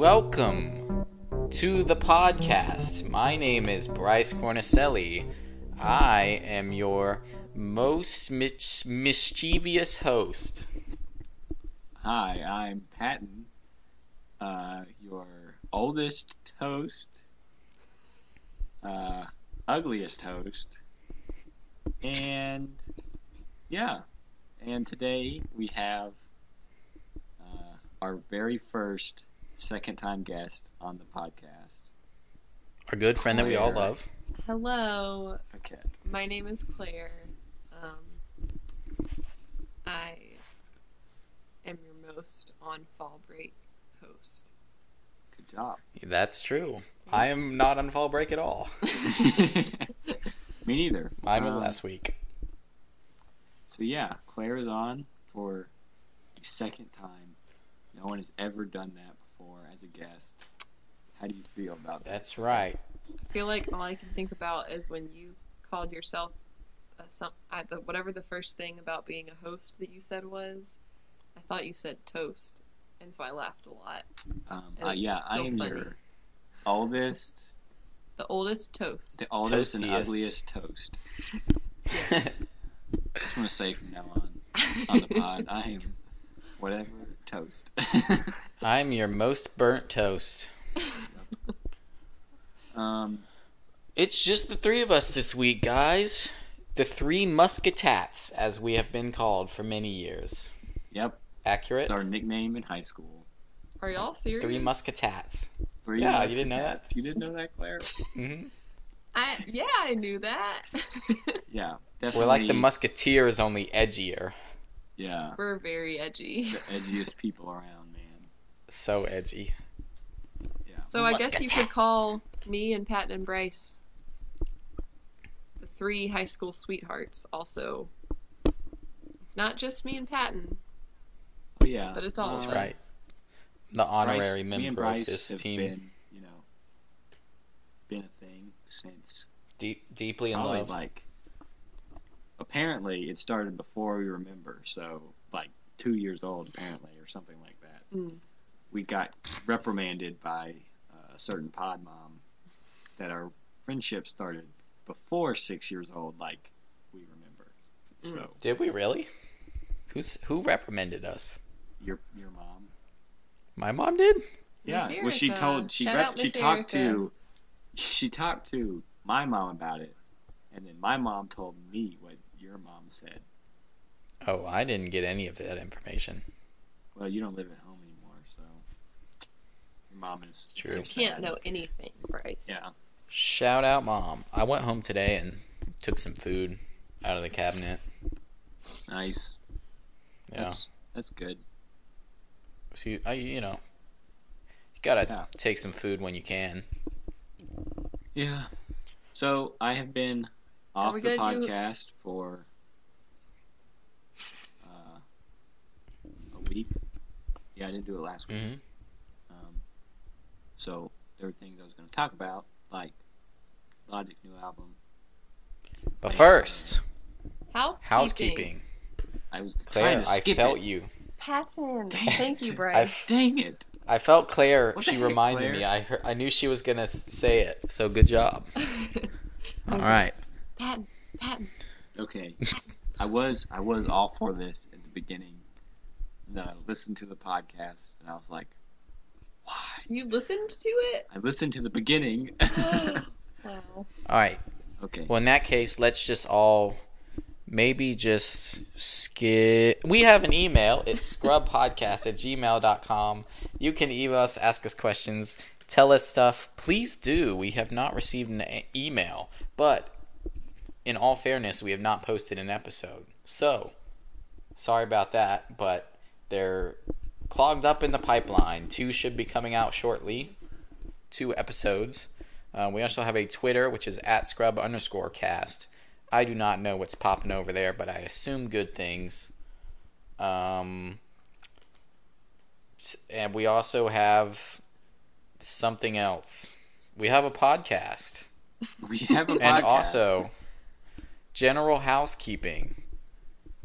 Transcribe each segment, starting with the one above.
Welcome to the podcast. My name is Bryce Cornicelli. I am your most mis- mischievous host. Hi, I'm Patton, uh, your oldest host, uh, ugliest host, and yeah, and today we have uh, our very first second time guest on the podcast. Our good friend that we all love. Hello, Okay. my name is Claire. Um, I am your most on fall break host. Good job. That's true. I am not on fall break at all. Me neither. Mine was Um, last week. So yeah, Claire is on for the second time. No one has ever done that before as a guest. How do you feel about that? That's right. I feel like all I can think about is when you called yourself uh, some I, the, whatever the first thing about being a host that you said was. I thought you said toast, and so I laughed a lot. Um, uh, it's yeah, I still am funny. your oldest, The oldest toast. the oldest and ugliest toast. I just want to say from now on on the pod, I am whatever toast. I'm your most burnt toast. um, It's just the three of us this week, guys. The three musketats, as we have been called for many years. yep, Accurate? it's our nickname in high school. Are y'all serious? Three musketats. Three Yeah, you didn't know that. You didn't know that, Claire? mm-hmm. I yeah, I knew that. Yeah, definitely. We're like the musketeers, only edgier. Yeah, We're very edgy. the edgiest people around, man. So edgy. Yeah. So I guess you Musketeer. could call me and Pat and Bryce the three high school sweethearts. Also, it's not just me and Patton, Oh yeah, but it's all That's of right. us. The Bryce- honorary me member of this have team. been, you know, been a thing since Deep, deeply in love. like. Apparently, it started before we remember, so like two years old, apparently, or something like that. Mm. We got reprimanded by uh, a certain pod mom that our friendship started before six years old, like we remember. Mm. So Did we really? Who's who reprimanded us? your your mom, My mom did. yeah. Miss Well, she told she rep, she Miss talked Erica. to she talked to my mom about it, and then my mom told me what your mom said. Oh, I didn't get any of that information. Well, you don't live at home anymore, so your mom is True. You can't sad. know anything, Bryce. Yeah, Shout out, mom. I went home today and took some food out of the cabinet. nice. Yeah. That's that's good. So you, I, you know, you gotta Yeah. take some food when you can. Yeah. So I have been Are off the gonna do- podcast for uh, a week. Yeah, I didn't do it last week. hmm Um, so there were things I was going to talk about, like Logic's new album. But first, Housekeeping. housekeeping. I was Claire, trying I to skip felt it. you. Patton. Thank you, it. Bryce. Dang it! I felt Claire. What the she heck, reminded me. I heard, I knew she was gonna say it. So good job. All right. Patton. Patton. Okay, I was I was all for this at the beginning, and then I listened to the podcast, and I was like, why? You listened to it? I listened to the beginning. Wow. All right. okay. Well, in that case, let's just all maybe just skip. We have an email. It's scrubpodcast at gmail.com. You can email us, ask us questions, tell us stuff. Please do. We have not received an e- email, but in all fairness, we have not posted an episode. So, sorry about that, but they're clogged up in the pipeline. Two should be coming out shortly. Two episodes. Uh, we also have a Twitter, which is at scrub underscore cast. I do not know what's popping over there, but I assume good things. Um, and we also have something else. We have a podcast. We have a podcast. And also, general housekeeping.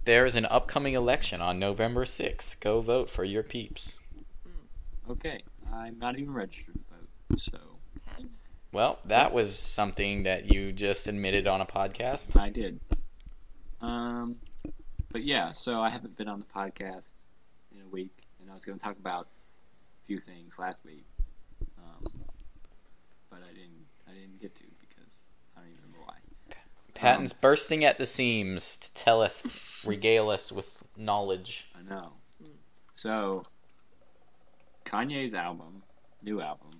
There is an upcoming election on November 6th. Go vote for your peeps. Okay. I'm not even registered to vote. So Well, that was something that you just admitted on a podcast. I did. Um, but yeah, so I haven't been on the podcast in a week, and I was going to talk about a few things last week, um, but I didn't. I didn't get to because I don't even remember why. Patton's bursting at the seams to tell us, regale us with knowledge. I know. So, Kanye's album, new album,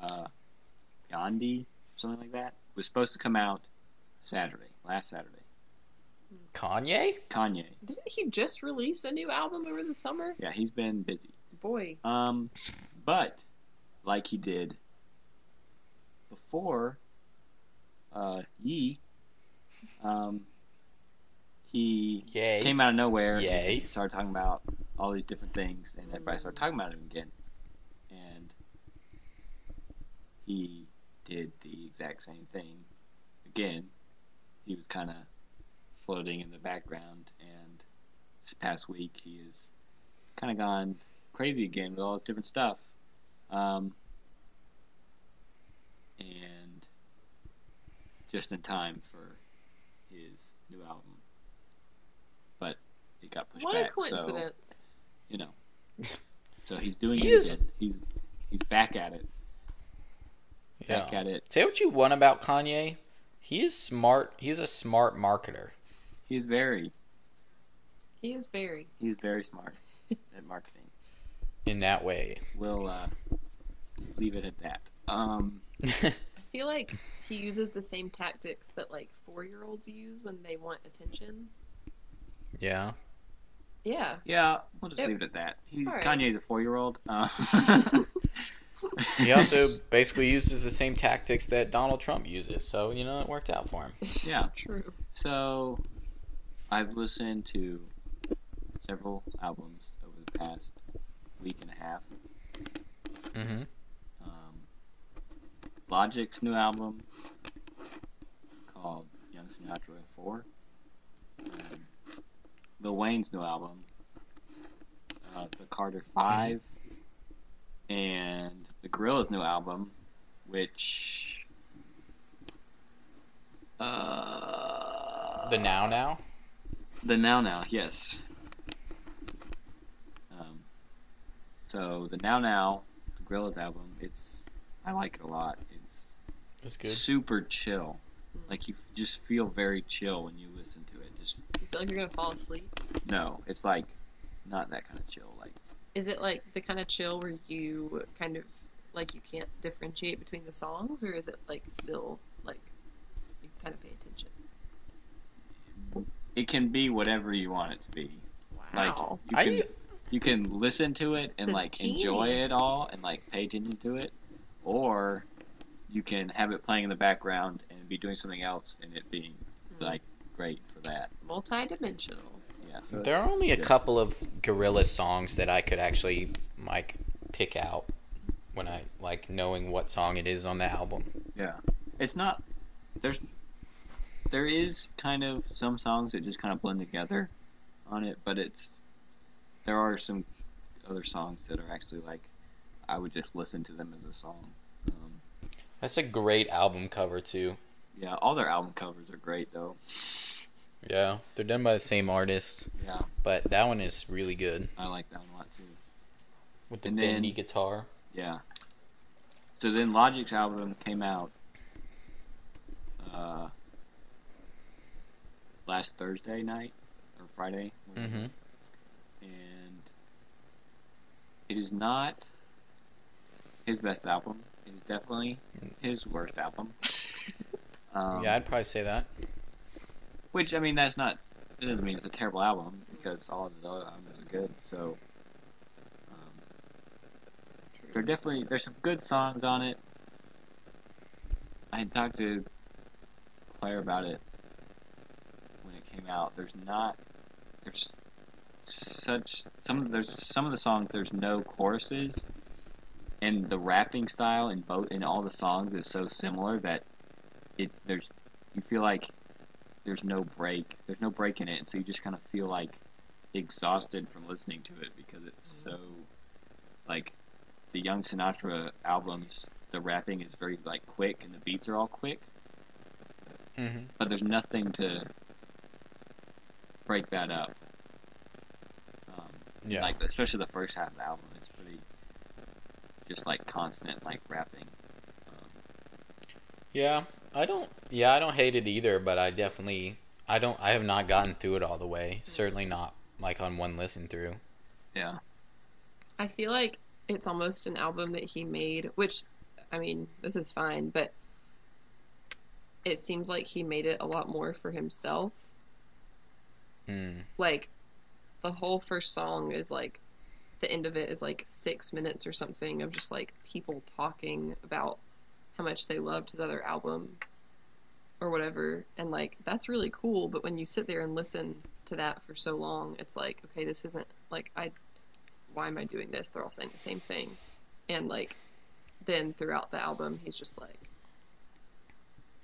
uh, Yandhi, something like that, was supposed to come out Saturday, last Saturday. Kanye? Kanye, Didn't he just release a new album over the summer? yeah, he's been busy. Boy, Um, but like he did before, uh, Yee, um, he Yay. came out of nowhere. and started talking about all these different things, and everybody started talking about him again. And he did the exact same thing again. He was kind of floating in the background, and this past week he has kind of gone crazy again with all this different stuff. Um, and just in time for his new album. But it got pushed what back. a So, coincidence. you know. So he's doing He it is- again. He's he's back at it. Yeah. Back at it. Say what you want about Kanye. He is smart. He's a smart marketer. He's very He is very. he's very smart at marketing. in that way. We'll uh, leave it at that. Um, I feel like he uses the same tactics that like four year olds use when they want attention. yeah. Yeah. yeah, we'll just Yep. leave it at that. He, All right. Kanye's a four-year-old. Uh, He also basically uses the same tactics that Donald Trump uses. So, you know, it worked out for him. Yeah. True. So, I've listened to several albums over the past week and a half. Mm-hmm. Logic's new album called Young Sinatra 4. Um, Lil Wayne's new album, uh, The Carter 5. And the Gorilla's new album, which. Uh, The Now Now. The Now Now, yes. Um, so the Now Now, the Gorillaz album, it's I like it a lot. It's That's good. super chill. Like you just feel very chill when you listen to it. Just You feel like you're gonna fall asleep. no, it's like not that kind of chill. Like Is it like the kind of chill where you kind of like you can't differentiate between the songs, or is it like still like you kind of pay attention? it can be whatever you want it to be. Like Wow. you I- can you can listen to it and It's a like enjoy team. it all and like pay attention to it, or you can have it playing in the background and be doing something else and it being Hmm. like great for that. Multi-dimensional. Yeah. So There are only a Yeah. couple of Gorilla songs that I could actually like pick out when I like knowing what song it is on the album. Yeah, it's not. There's, there is kind of some songs that just kind of blend together on it, but it's there are some other songs that are actually like I would just listen to them as a song. That's a great album cover too. yeah, all their album covers are great though. Yeah, they're done by the same artist, Yeah, but that one is really good I like that one a lot too. with the And then- bendy guitar. Yeah. So then Logic's album came out uh, last Thursday night or Friday. Mm-hmm. and it is not his best album. It is definitely his worst album. Um, yeah, I'd probably say that. Which I mean, that's not. It doesn't mean it's a terrible album because all of his other albums are good. So um, there definitely there's some good songs on it. I talked to Claire about it when it came out. There's not there's such some there's some of the songs there's no choruses and the rapping style in both in all the songs is so similar that it there's you feel like there's no break there's no break in it. And so you just kind of feel like exhausted from listening to it because it's so like the Young Sinatra albums, the rapping is very like quick and the beats are all quick, hmm but there's nothing to break that up. Um, Yeah. Like especially the first half of the album just like constant like rapping. Um, Yeah, I don't. Yeah, I don't hate it either, but I definitely, I don't. I have not gotten through it all the way. Certainly not like on one listen through. yeah. I feel like it's almost an album that he made, which, I mean, this is fine, but it seems like he made it a lot more for himself. Hmm. Like, the whole first song is like, the end of it is like six minutes or something of just like people talking about how much they loved the other album or whatever. And like, that's really cool, but when you sit there and listen to that for so long, it's like, okay, this isn't like, I why am I doing this? They're all saying the same thing. And like then throughout the album he's just like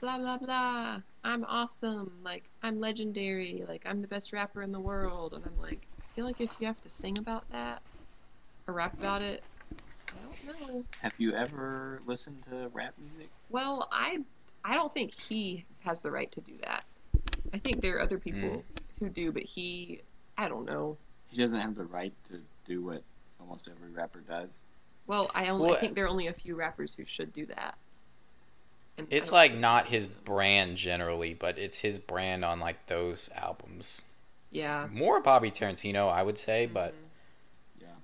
blah blah blah. I'm awesome. Like I'm legendary. Like I'm the best rapper in the world. And I'm like, I feel like if you have to sing about that or rap about it, I don't know. Have you ever listened to rap music? Well, I I don't think he has the right to do that. I think there are other people hmm. who do, but he I don't know. He doesn't have the right to do what almost every rapper does. Well, I only Well, I think there are only a few rappers who should do that. And It's like not his one of them. brand generally, but it's his brand on like those albums. Yeah. More Bobby Tarantino, I would say, but Yeah.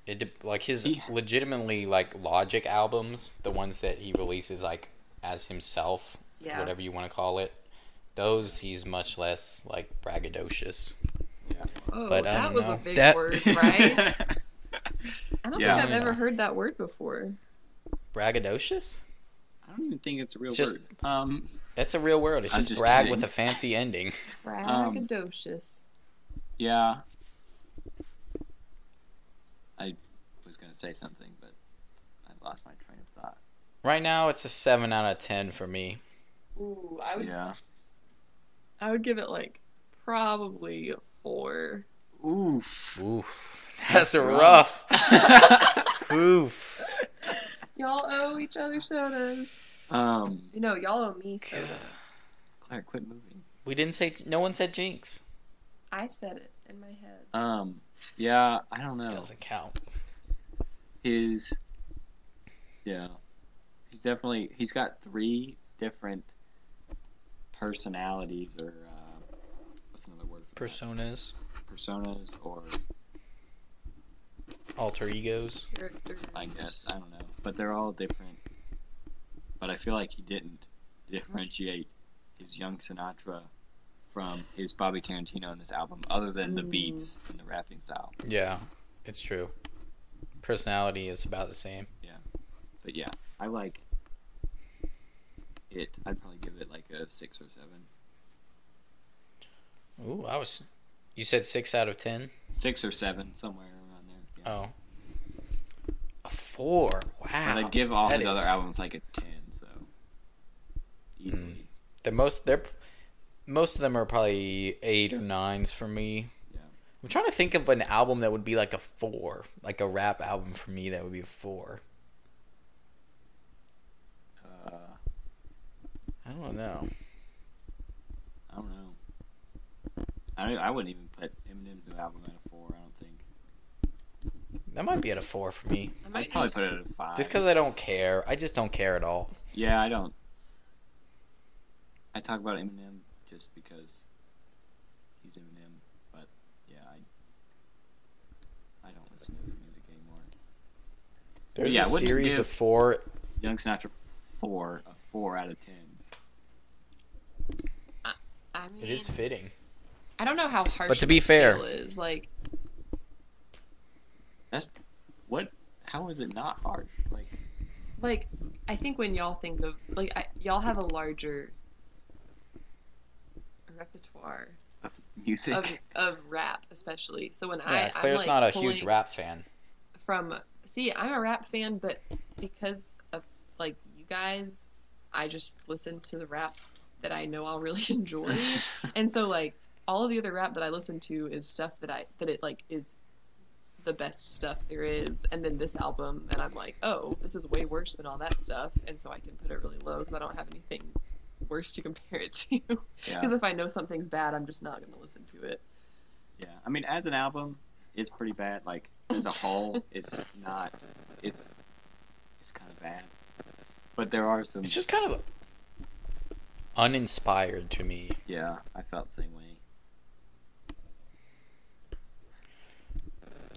It de- like his He- legitimately like Logic albums, the ones that he releases like as himself, Yeah. whatever you want to call it. Those he's much less like braggadocious. Oh, But, that don't was know. a big That- word, right? I don't Yeah. think I've Yeah. ever heard that word before. Braggadocious? I don't even think it's a real Just- word. Um, That's a real word. It's just, just brag kidding. with a fancy ending. Um, Braggadocious. yeah. I was gonna say something, but I lost my train of thought. Right now, it's a seven out of ten for me. Ooh, I would Yeah. I would give it like probably a four. Oof. Oof, that's, That's rough. Oof. Y'all owe each other sodas. um, You know, y'all owe me soda. Claire, quit moving. We didn't say. No one said Jinx. I said it in my head. Um, yeah, I don't know. Doesn't count. His, yeah, he's definitely he's got three different personalities or uh, what's another word for that? Personas, personas or alter egos. Characters. I guess I don't know, but they're all different. But I feel like he didn't differentiate his young Sinatra from his Bobby Tarantino in this album, other than the Mm. beats and the rapping style. Yeah, it's true. Personality is about the same. Yeah, but yeah, I like it. I'd probably give it like a six or seven. Ooh, I was. You said six out of ten. Six or seven, somewhere around there. Yeah. Oh, a four. Wow. I'd give all that his other albums like a ten, so easily. Hmm. The most they're most of them are probably eight or nines for me. Yeah. I'm trying to think of an album that would be like a four, like a rap album for me that would be a four. Uh, I don't know. I don't know. I don't, I wouldn't even put Eminem's new album at a four. I don't think. That might be at a four for me. I I'd might probably just, put it at a five. Just because I don't care. I just don't care at all. Yeah, I don't. I talk about Eminem just because he's Eminem, but yeah, I I don't listen to his music anymore. There's Yeah, a I wouldn't series of four. Young Sinatra, four, a four out of ten. I mean, It is fitting. I don't know how harsh. But to be fair- is like that's What? How is it not harsh? Like, like I think when y'all think of like I, y'all have a larger repertoire of music. of of rap, especially. So when Yeah, I Claire's I'm, like, not a huge rap fan. from see, I'm a rap fan, but because of like you guys, I just listen to the rap that I know I'll really enjoy. and so like all of the other rap that I listen to is stuff that I that it like is the best stuff there is, and then this album, and I'm like, oh, this is way worse than all that stuff, and so I can put it really low because I don't have anything worse to compare it to. Yeah. Because if I know something's bad, I'm just not going to listen to it. Yeah, I mean, as an album, it's pretty bad. Like as a whole, it's not. It's it's kind of bad. But there are some. It's just kind of uninspired to me. Yeah, I felt the same way.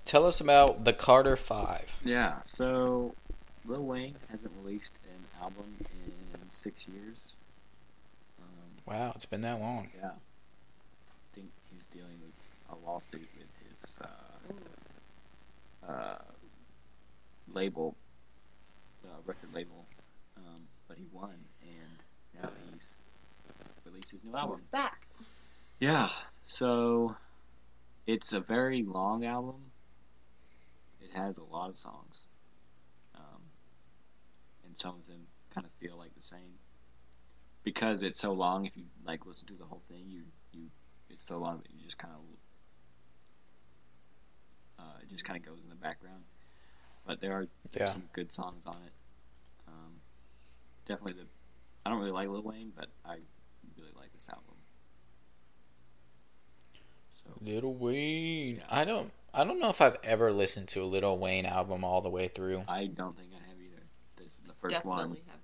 Tell us about the Carter Five. Yeah. So, Lil Wayne hasn't released an album in six years. Wow, it's been that long. yeah. I think he's dealing with a lawsuit with his uh, uh, label, uh, record label, um, but he won, and now he's released his new album. He's back. Yeah, so it's a very long album. It has a lot of songs, um, and some of them kind of feel like the same because it's so long. If you like listen to the whole thing, you you it's so long that you just kind of uh, it just kind of goes in the background. But there are Yeah. some good songs on it. Um, definitely the I don't really like Lil Wayne, but I really like this album. So Little Wayne. I don't. I don't know if I've ever listened to a Little Wayne album all the way through. I don't think I have either. This is the first Definitely one. have not.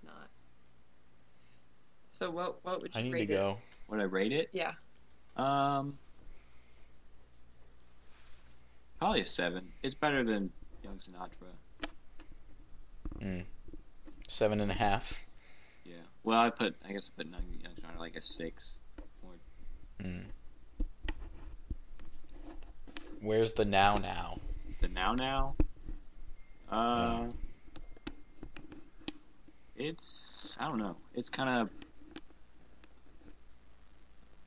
So what what would you I need rate to it? go. Would I rate it? Yeah. Um, probably a seven. It's better than Young Sinatra. Seven and a half. Yeah. Well, I put I guess I put Young Young Sinatra like a six. Mm. Where's the now now? The Now Now. Uh, it's I don't know. It's kind of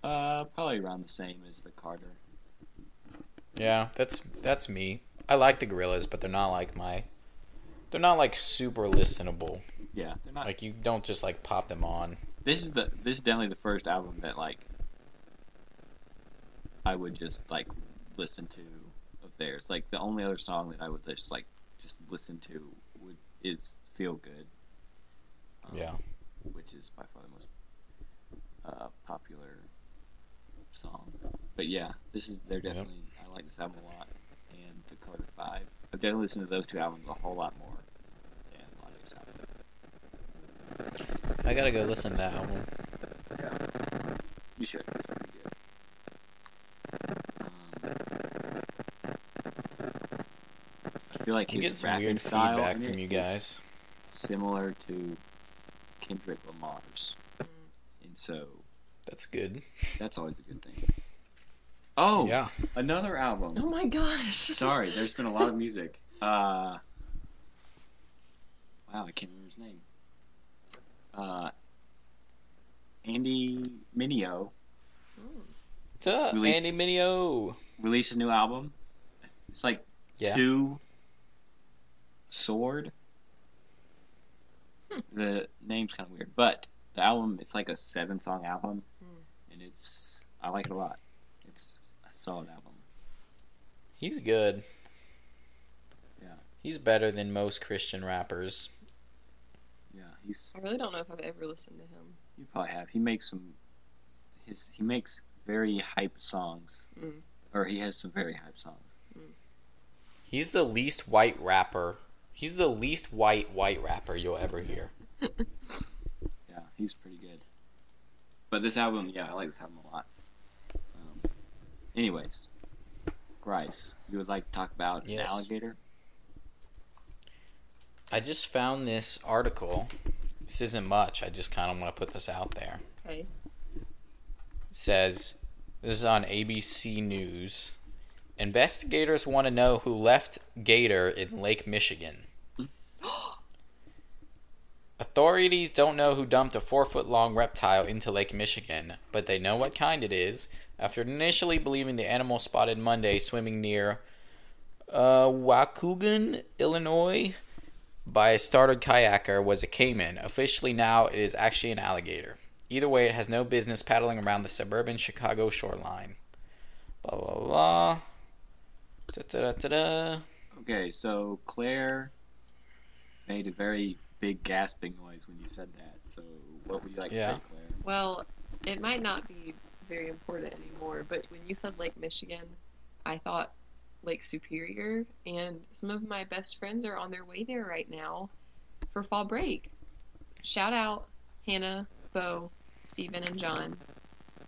uh probably around the same as the Carter. Yeah, that's that's me. I like the Gorillaz, but they're not like my. They're not like super listenable. Yeah, they're not. Like you don't just like pop them on. this is the this is definitely the first album that like I would just like listen to of theirs. Like the only other song that I would just like just listen to would is "Feel Good." um, Yeah. which is by far the most uh, popular song. But yeah, this is they're Yep. definitely I like this album a lot, and the Carter Five. I've definitely listened to those two albums a whole lot more than a lot of these albums. I gotta go listen to that album. Yeah. You should. It's pretty good. Um, I feel like I'm his some rapping weird style feedback from you guys. Similar to Kendrick Lamar's, Mm. and so That's good. that's always a good thing. Oh, Yeah. another album. Oh my gosh. Sorry, there's been a lot of music. Uh, wow, I can't remember his name. Uh, Andy Mineo. Mm. Duh, Released- Andy Mineo. released a new album. It's like Yeah. two sword. The name's kind of weird, but the album it's like a seven song album, Hmm. and it's I like it a lot. It's a solid album. He's good. Yeah. He's better than most Christian rappers. Yeah, he's I really don't know if I've ever listened to him. you probably have. He makes some his he makes very hype songs, Mm. or he has some very hype songs. He's the least white rapper. He's the least white white rapper you'll ever hear. Yeah, he's pretty good. But this album, yeah, I like this album a lot. Um, anyways, Bryce, you would like to talk about Yes. an alligator? I just found this article. This isn't much. I just kind of want to put this out there. Okay. It says this is on ABC News. Investigators want to know who left Gator in Lake Michigan. Authorities don't know who dumped a four foot long reptile into Lake Michigan, but they know what kind it is after initially believing the animal spotted Monday swimming near uh, Waukegan, Illinois, by a startled kayaker was a caiman. Officially now, it is actually an alligator. Either way, it has no business paddling around the suburban Chicago shoreline. Blah blah blah. Da-da-da-da-da. Okay, so Claire made a very big gasping noise when you said that. So what would you like Yeah. to say, Claire? Well, it might not be very important anymore, but when you said Lake Michigan, I thought Lake Superior, and some of my best friends are on their way there right now for fall break. Shout out Hannah, Bo, Stephen, and John.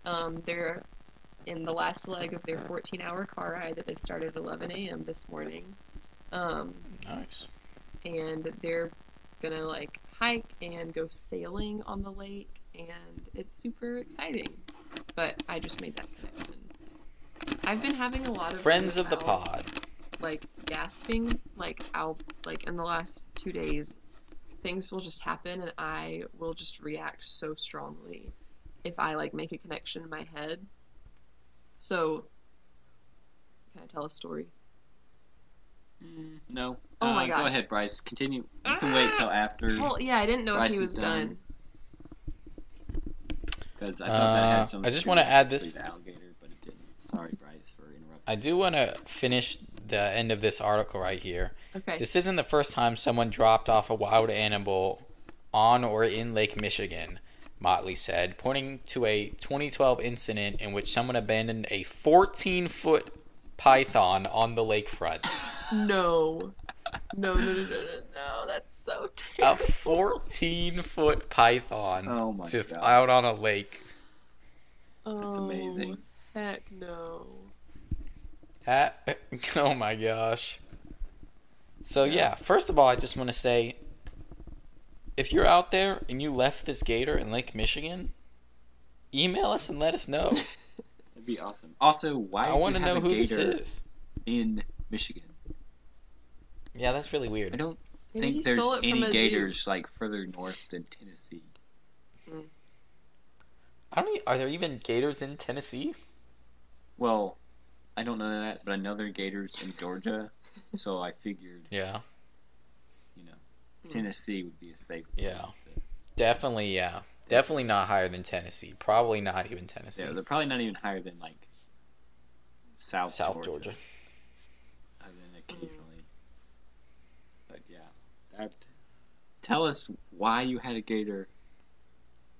Um, they're in the last leg of their 14 hour car ride that they started at 11 a.m. this morning. Um, Nice. and they're gonna like hike and go sailing on the lake and it's super exciting. But i just made that connection. I've been having a lot of Friends of the pod. like gasping like i'll like in the last two days things will just happen and i will just react so strongly if i like make a connection in my head. So can i tell a story Mm, no. Oh my Uh, Go ahead, Bryce. Continue. You can wait till after well yeah i didn't know Bryce if he was done. because I thought that Uh, had something. I just wanna add this- alligator, but it didn't. Sorry, Bryce, for interrupting. I do want to finish the end of this article right here. okay This isn't the first time someone dropped off a wild animal on or in Lake Michigan, Motley said, pointing to a 2012 incident in which someone abandoned a 14 foot python on the lakefront. No. No, no, no, no, no, no. That's so terrible. A 14 foot python Oh my just God. out on a lake. That's amazing. Oh, Heck no. That, oh my gosh. So, yeah, first of all, I just want to say if you're out there and you left this gator in Lake Michigan, email us and let us know. That'd be awesome. Also, why I want you to have know a who this gator is. in Michigan? Yeah, that's really weird. I don't Maybe think there's stole it from any a zoo. gators like further north than Tennessee. I don't. e- Are there even gators in Tennessee? Well, I don't know that, but I know there are gators in Georgia, so I figured, Yeah, you know, Hmm. Tennessee would be a safe place. Yeah. To, definitely. Yeah, definitely not higher than Tennessee. Probably not even Tennessee. yeah, they're probably not even higher than like South, South Georgia, Georgia. other than occasionally. But yeah, that. Tell us why you had a gator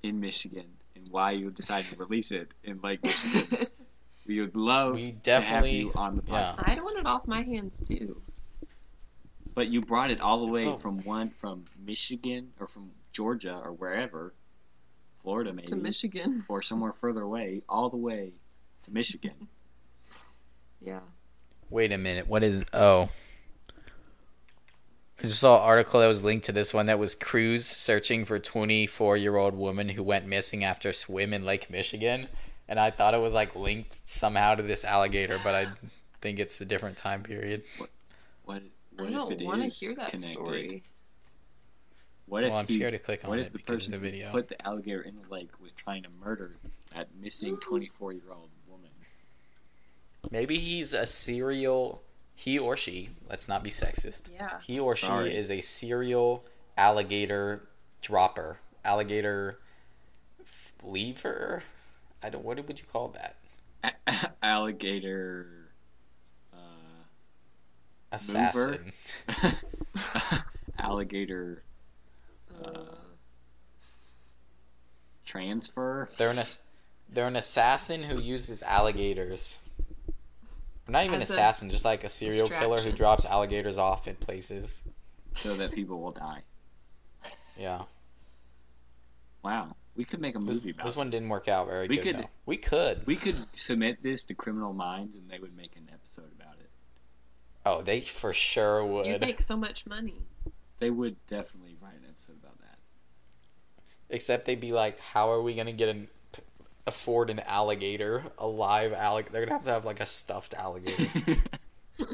in Michigan and why you decided to release it in Lake Michigan. we would love We to have definitely- you on the yeah. podcast. I'd want it off my hands too. But you brought it all the way Oh. from one from Michigan or from Georgia or wherever, Florida maybe, To Michigan. or somewhere further away, all the way to Michigan. Yeah. Wait a minute. What is? Oh, I just saw an article that was linked to this one that was crews searching for 24 year old woman who went missing after swim in Lake Michigan, and I thought it was like linked somehow to this alligator, but I think it's a different time period. What? I What don't if it want to hear that connected? story. What if Well, I'm he- scared to click What on if it the because person of the who video. put the alligator in the lake was trying to murder that missing 24 year old woman? Maybe he's a serial. He or she. Let's not be sexist. Yeah. He or Sorry. she is a serial alligator dropper, alligator lever. I don't. What would you call that? alligator. Uh, Assassin. alligator Uh, transfer. They're an ass- they're an assassin who uses alligators. Not even As assassin, just like a serial killer who drops alligators off in places. so that people will die. Yeah, Wow, we could make a this, movie about this one didn't work out very We good. could- though. We could. We could submit this to Criminal Minds, and they would make an episode about it. Oh, they for sure you'd would. make so much money. They would definitely write an episode about that. Except they'd be like, how are we gonna get an afford an alligator, a live alligator? They're gonna have to have like a stuffed alligator.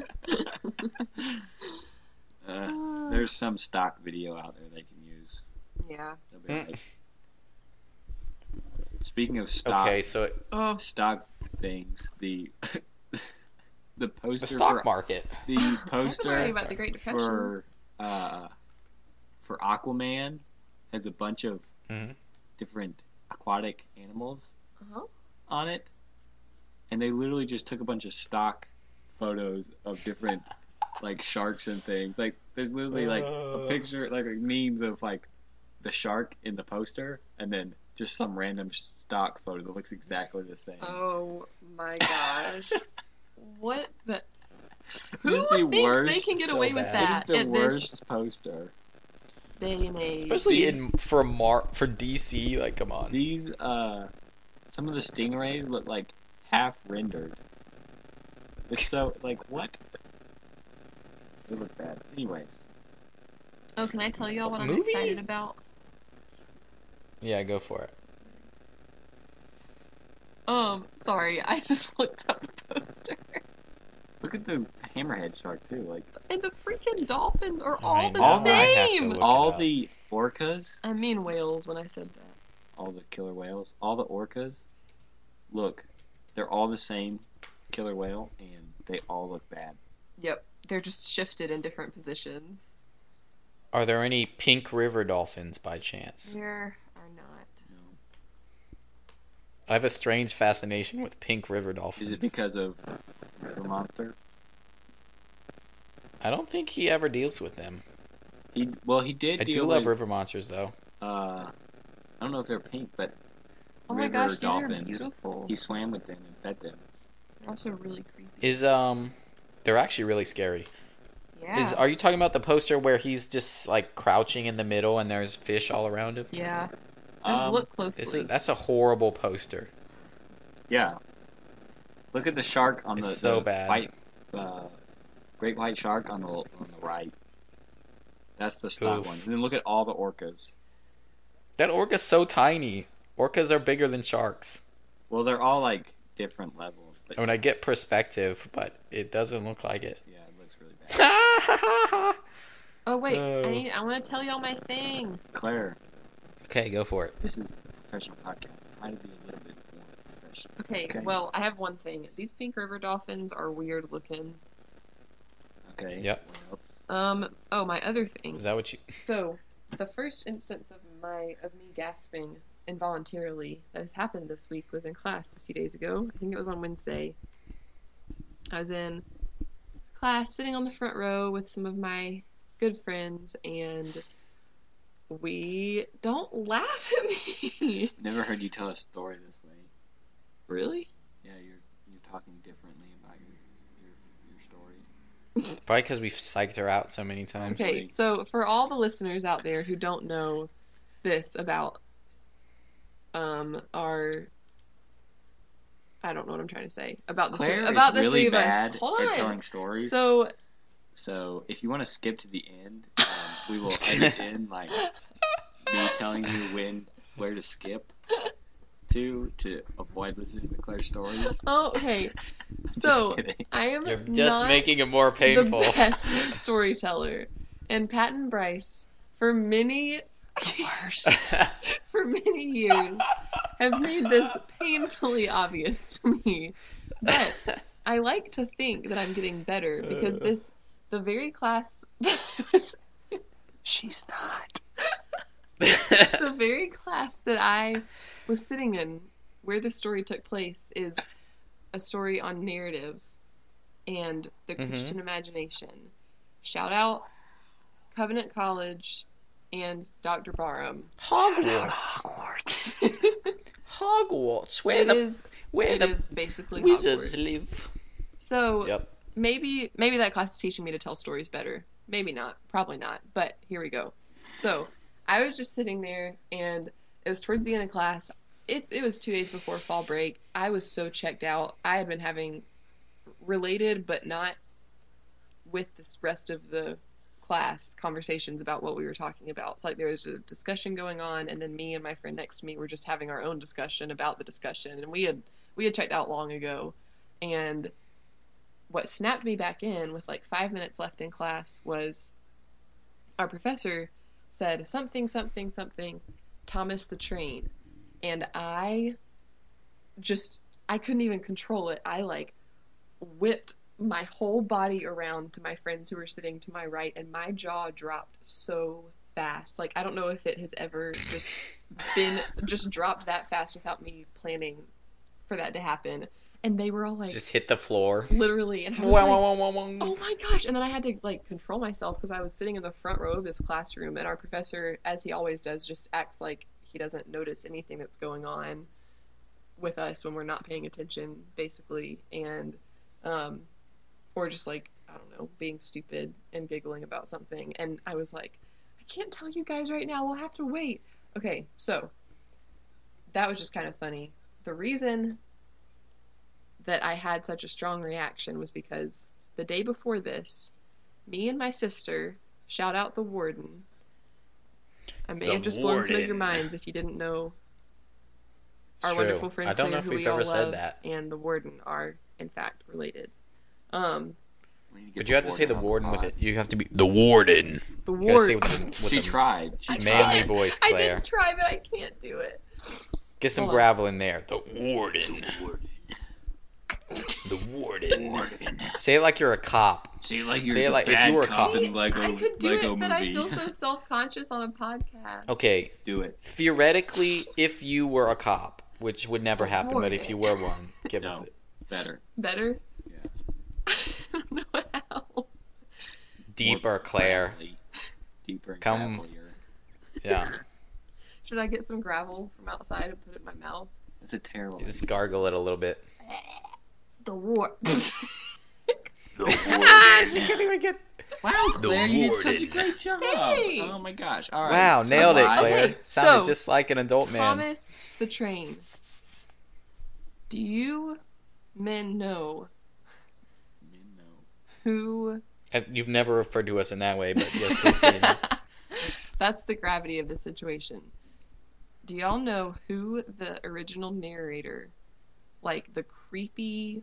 uh, there's some stock video out there they can use. Yeah. Be like- Speaking of stock, okay, so it, Oh, stock things, the the poster the stock for market. the I've poster learning about the Great Depression. for uh, for Aquaman has a bunch of Mhm. different aquatic animals uh-huh. on it, and they literally just took a bunch of stock photos of different like sharks and things. Like there's literally like a Uh. picture, like memes of like the shark in the poster, and then just some random stock photo that looks exactly the same. Oh my gosh. what the? Who This is the thinks they can get so away with bad. that It is at the this worst poster. Day and age? Especially in for Mar for DC, like come on. These uh, some of the stingrays look like half rendered. It's so like what? They look bad. Anyways, Oh, can I tell y'all what I'm Movie? excited about? Yeah, go for it. Um, sorry, I just looked up the poster. Look at the hammerhead shark too. Like And the freaking dolphins are I all the know, I have to same. all up. the orcas, I mean whales when I said that. all the killer whales, all the orcas. Look, they're all the same killer whale, and they all look bad. Yep, they're just shifted in different positions. Are there any pink river dolphins by chance? There are not. You know? I have a strange fascination with pink river dolphins. Is it because of River Monster? I don't think he ever deals with them. He well, he did I deal do love with. river monsters though. Uh, I don't know if they're pink, but Oh my River gosh, these are dolphins. beautiful. he swam with them and fed them. They're also really creepy. Is um, they're actually really scary. Yeah. Is are you talking about the poster where he's just like crouching in the middle and there's fish all around him? yeah. Just Um, look closely. is, that's a horrible poster. Yeah. Look at the shark on It's the, so the bad. white, uh, great white shark on the on the right. That's the stock Oof. one. And then look at all the orcas. That orca's so tiny. Orcas are bigger than sharks. Well, they're all like different levels, but I mean, I get perspective, but it doesn't look like it. yeah, it looks really bad. oh wait, Oh. I need. I want to tell y'all my thing. Claire, okay, go for it. this is a professional podcast. Try to be a little bit more professional. Okay, Okay. well, I have one thing. These pink river dolphins are weird looking. Okay. Yep. What else? Um. Oh, my other thing. Is that what you? So, the first instance of my of me gasping involuntarily that has happened this week was in class a few days ago. I think it was on Wednesday. I was in class sitting on the front row with some of my good friends and we don't laugh at me. Never heard you tell a story this way. Really? Yeah, you're you're talking differently about your your, your story. Probably because we've psyched her out so many times. Okay, so for all the listeners out there who don't know this about um our I don't know what I'm trying to say about the Claire three, about the really three of bad us. Hold at on. telling stories. So So if you want to skip to the end, um, we will edit in like me telling you when where to skip to to avoid listening to Claire's stories. oh, okay. So. I am You're just not making it more painful. the best storyteller, and Patton Bryce for many years, for many years have made this painfully obvious to me. But I like to think that I'm getting better because uh. this the very class that I was She's not. the very class that I was sitting in where the story took place is a story on narrative and the Mhm. Christian imagination. Shout out Covenant College and Dr. Barham. Hogwarts. Hogwarts. Where It the is where it the is basically wizards Hogwarts. live. So Yep. maybe maybe that class is teaching me to tell stories better. Maybe not. Probably not. But here we go. So I was just sitting there, and it was towards the end of class. It it was two days before fall break. I was so checked out. I had been having related, but not with the rest of the class conversations about what we were talking about. It's like there was a discussion going on, and then me and my friend next to me were just having our own discussion about the discussion, and we had we had checked out long ago, and what snapped me back in with like five minutes left in class was our professor said something, something, something, Thomas the Train. And I just, I couldn't even control it. I like whipped my whole body around to my friends who were sitting to my right, and my jaw dropped so fast. Like, I don't know if it has ever just been, just dropped that fast without me planning for that to happen and they were all like, Just hit the floor. literally, and I was Wah, like, wah, wah, oh my gosh. And then i had to like control myself because i was sitting in the front row of this classroom and our professor as he always does just acts like he doesn't notice anything that's going on with us when we're not paying attention basically and um or just like i don't know being stupid and giggling about something. And i was like i can't tell you guys right now. We'll have to wait. Okay so that was just kind of funny. The reason that i had such a strong reaction was because the day before this, me and my sister, shout out the warden. I may The have just blown some of your minds if you didn't know our True. wonderful friend I don't Claire, know if who we've we all ever said love, that. and the warden are in fact related. Um, We need to get But you have to say the on warden with it. You have to be the warden. the You gotta say warden. with the, with She the tried. She I tried. manly can't. voice, I Claire. did try, but I can't do it. Get some Hold on. gravel in there. The warden. The warden. Warden. Say it like you're a cop. See, like you're Say it the like if you were a cop cop. in Lego, I could do Lego it, but movie. I feel so self conscious on a podcast. Okay, Do it. theoretically, if you were a cop, which would never The happen, but if you were one, give us it. Better. Better? Yeah. I don't know how. Deeper, More Claire. gravelly. Deeper and Come- gravelier. Yeah. Should I get some gravel from outside and put it in my mouth? That's a terrible. You just gargle it a little bit. The war. The she couldn't even get. Wow, Claire, you did such a great job. Thanks. Oh my gosh. All right. Wow, So nailed it, Claire. Okay, Sounded so, just like an adult man. Thomas the Train. Do you men know No. who? Uh, You've never referred to us in that way, but yes. That's the gravity of the situation. Do y'all know who the original narrator, like the creepy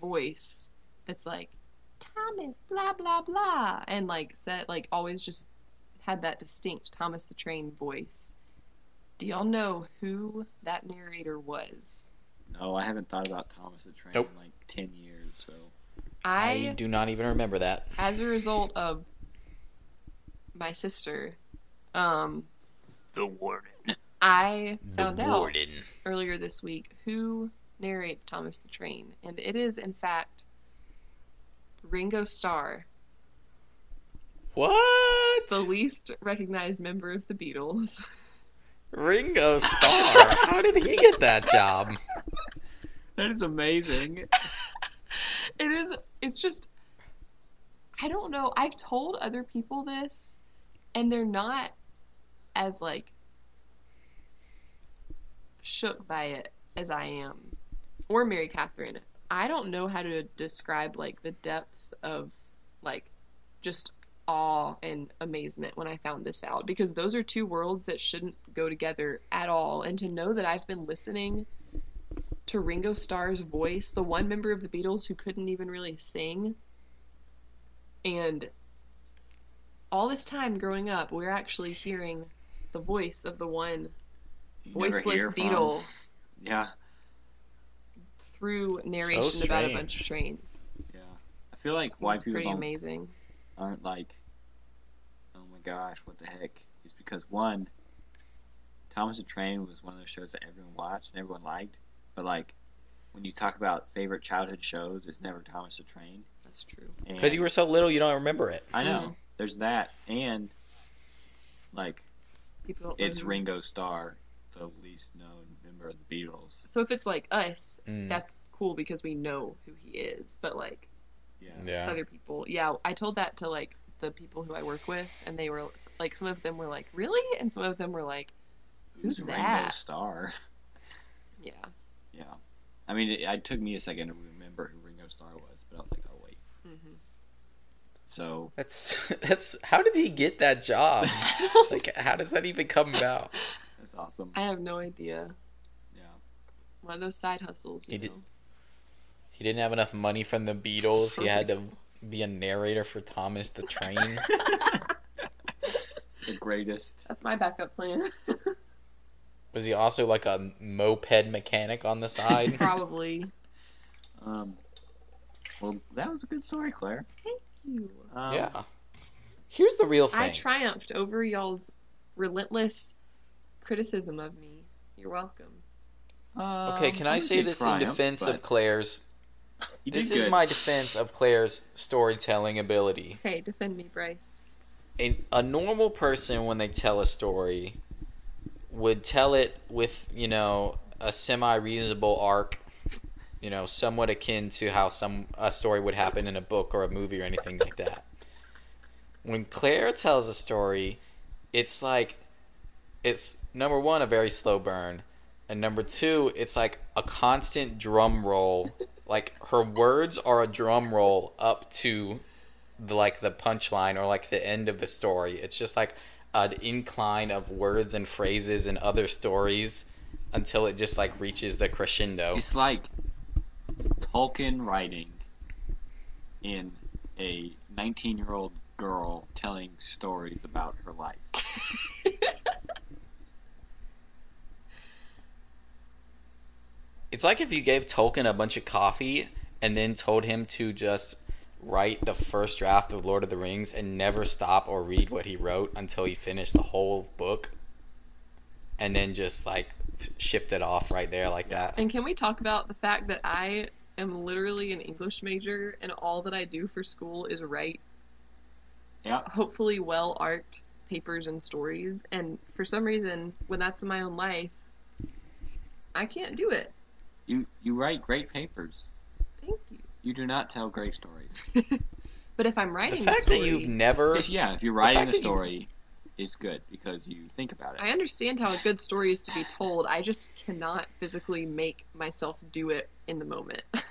voice that's like, Thomas, blah, blah, blah, and like said, like always just had that distinct Thomas the Train voice. Do y'all know who that narrator was? No, I haven't thought about Thomas the Train Nope. in like ten years. So I do not even remember that. as a result of my sister, um, the warden. I The found out warden. earlier this week who narrates Thomas the Train, and it is in fact Ringo Starr, What? the least recognized member of the Beatles. Ringo Starr. How did he get that job? That is amazing. it is. It's just. I don't know. I've told other people this, and they're not as like shook by it as I am, or Mary Catherine. I don't know how to describe like the depths of like just awe and amazement when I found this out because those are two worlds that shouldn't go together at all. And to know that I've been listening to Ringo Starr's voice, the one member of the Beatles who couldn't even really sing, and all this time growing up, we're actually hearing the voice of the one voiceless Beatle Yeah, through narration about a bunch of trains. yeah. I feel like white It's people pretty don't, amazing. aren't like, oh my gosh, what the heck? Is because one, Thomas the Train was one of those shows that everyone watched and everyone liked, but like, when you talk about favorite childhood shows, it's never Thomas the Train. That's true. Because you were so little, you don't remember it. I know. Mhm. There's that, and like People it's who- Ringo Starr, the least known member of the Beatles. So if it's like us, Mm. that's cool because we know who he is. But like Yeah. Yeah. other people, yeah, I told that to like the people who I work with, and they were like, some of them were like, really, and some of them were like, Who's Ringo that? Starr? yeah. Yeah. I mean, it, it took me a second to remember who Ringo Starr was, but I was like, oh wait. hmm So That's that's. How did he get that job? like, how does that even come about? That's awesome. I have no idea. Yeah. One of those side hustles, you He did- know. He didn't have enough money from the Beatles. He had to be a narrator for Thomas the Train. the greatest. That's my backup plan. Was he also like a moped mechanic on the side? Probably. Um. Well, that was a good story, Claire. Thank you. Um, yeah. Here's the real thing. I triumphed over y'all's relentless criticism of me. You're welcome. Okay, Um, can I I say this in defense of Claire's? This is my defense of Claire's storytelling ability. Okay, defend me, Bryce. a, a normal person when they tell a story would tell it with you know a semi reasonable arc you know somewhat akin to how some a story would happen in a book or a movie or anything like that when claire tells a story it's like it's number one a very slow burn and number two it's like a constant drum roll like her words are a drum roll up to the like the punchline or like the end of the story. It's just like an incline of words and phrases and other stories until it just like reaches the crescendo. It's like Tolkien writing in a 19 year old girl telling stories about her life. It's like if you gave Tolkien a bunch of coffee and then told him to just write the first draft of Lord of the Rings and never stop or read what he wrote until he finished the whole book and then just like shipped it off right there like that. And can we talk about the fact that I am literally an English major and all that I do for school is write Yeah. hopefully well arced papers and stories and for some reason when that's in my own life I can't do it. You you write great papers. Thank you. You do not tell great stories. But if I'm writing The writing fact a story, that you've never Yes, yeah, if you're writing fact the that you- story is good because you think about it. I understand how a good story is to be told. I just cannot physically make myself do it in the moment.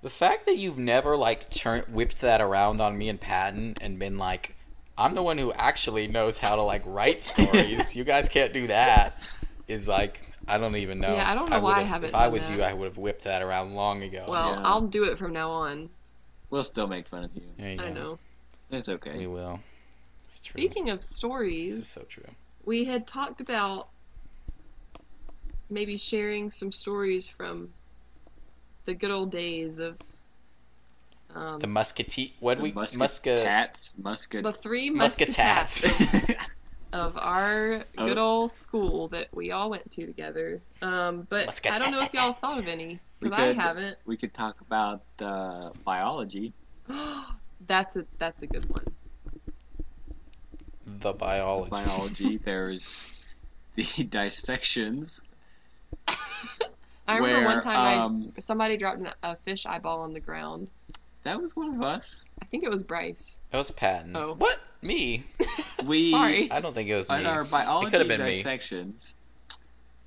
The fact that you've never like turned whipped that around on me and Patton and been like, I'm the one who actually knows how to like write stories. you guys can't do that. Is like I don't even know. Yeah, I don't know why I would've- haven't If I was that. you, I would have whipped that around long ago. well, Yeah. I'll do it from now on. We'll still make fun of you. there you I go. know. It's okay. We will. It's true. Speaking of stories, this is so true. we had talked about maybe sharing some stories from the good old days of um, The muskete. What The we musket muska cats, musket. the three musketats. musketats of our good old school that we all went to together. Um, but I don't know if y'all thought of any We because I could. haven't. we could talk about uh, biology. that's a that's a good one. the biology. Biology. There's the dissections. I remember where, one time um, I, somebody dropped an, a fish eyeball on the ground. That was one of us. I think it was Bryce. That was Patton. Oh. What? Me? We Sorry. I don't think it was me. on our it biology could have been me. dissections.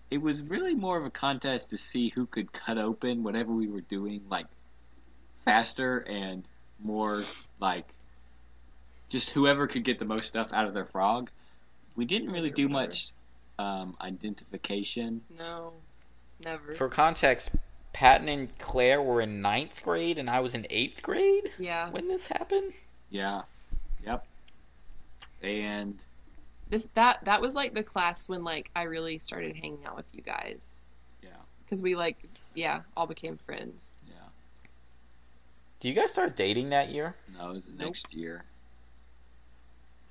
It was really more of a contest to see who could cut open whatever we were doing, like faster and more like just whoever could get the most stuff out of their frog. We didn't really do much um, identification. No, never. For context, Patton and Claire were in ninth grade, and I was in eighth grade yeah, when this happened. Yeah. Yep. And this that that was like the class when like I really started hanging out with you guys yeah, because we like yeah all became friends. yeah. Do you guys start dating that year? No, it was the Nope. next year.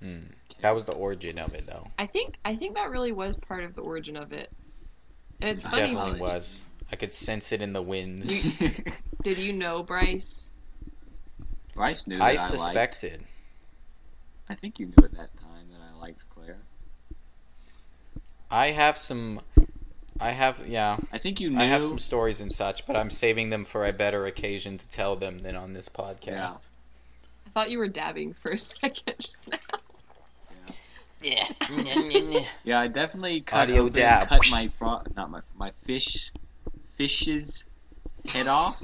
Hmm. That was the origin of it, though. I think I think that really was part of the origin of it. And it's funny. Definitely College. was. I could sense it in the wind. Did you know Bryce? Bryce knew that I I, liked. suspected. I think you knew at that time that I liked Claire. I have some. I have yeah. I think you knew. I have some stories and such, but I'm saving them for a better occasion to tell them than on this podcast. Yeah. I thought you were dabbing for a second just now. Yeah. Yeah, I definitely cut Audio open, dab. cut my fro- not my my fish fish's head off.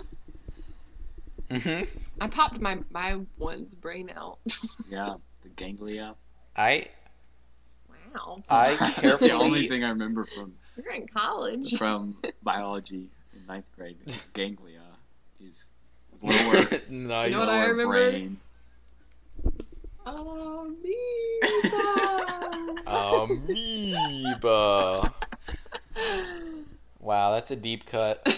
hmm I popped my my one's brain out. Yeah, the ganglia. I wow, I That's carefully the only thing I remember from you're in college. from biology in ninth grade. Ganglia is lower, nice. You know what I remember? brain. Amoeba. Wow, that's a deep cut.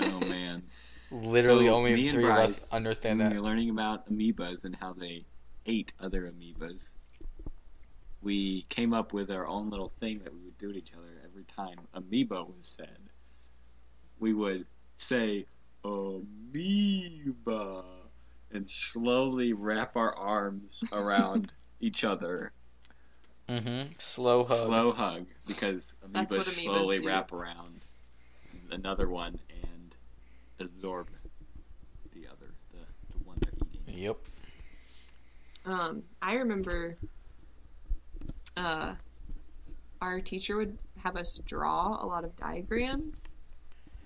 Oh man. Literally, So, only me the and three of us understand that. we were learning about amoebas and how they ate other amoebas, we came up with our own little thing that we would do to each other every time amoeba was said, we would say amoeba and slowly wrap our arms around each other. Mm-hmm. Slow hug. Slow hug because That's amoebas amoebas slowly do. wrap around another one and absorb the other, the, the one they're eating. Yep. Um, I remember uh, our teacher would have us draw a lot of diagrams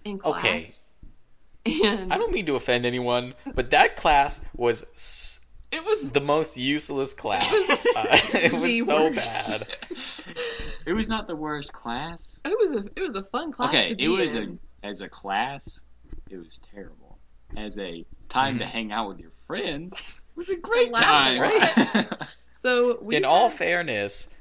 in class. Okay. class. And I don't mean to offend anyone, but that class was s- it was the most useless class. was Uh, it the was so worst. bad. It was not the worst class. it was a it was a fun class okay, to be it was in. a as a class, it was terrible. As a time to Mhm. hang out with your friends, it was a great laughed time. So we In all fairness,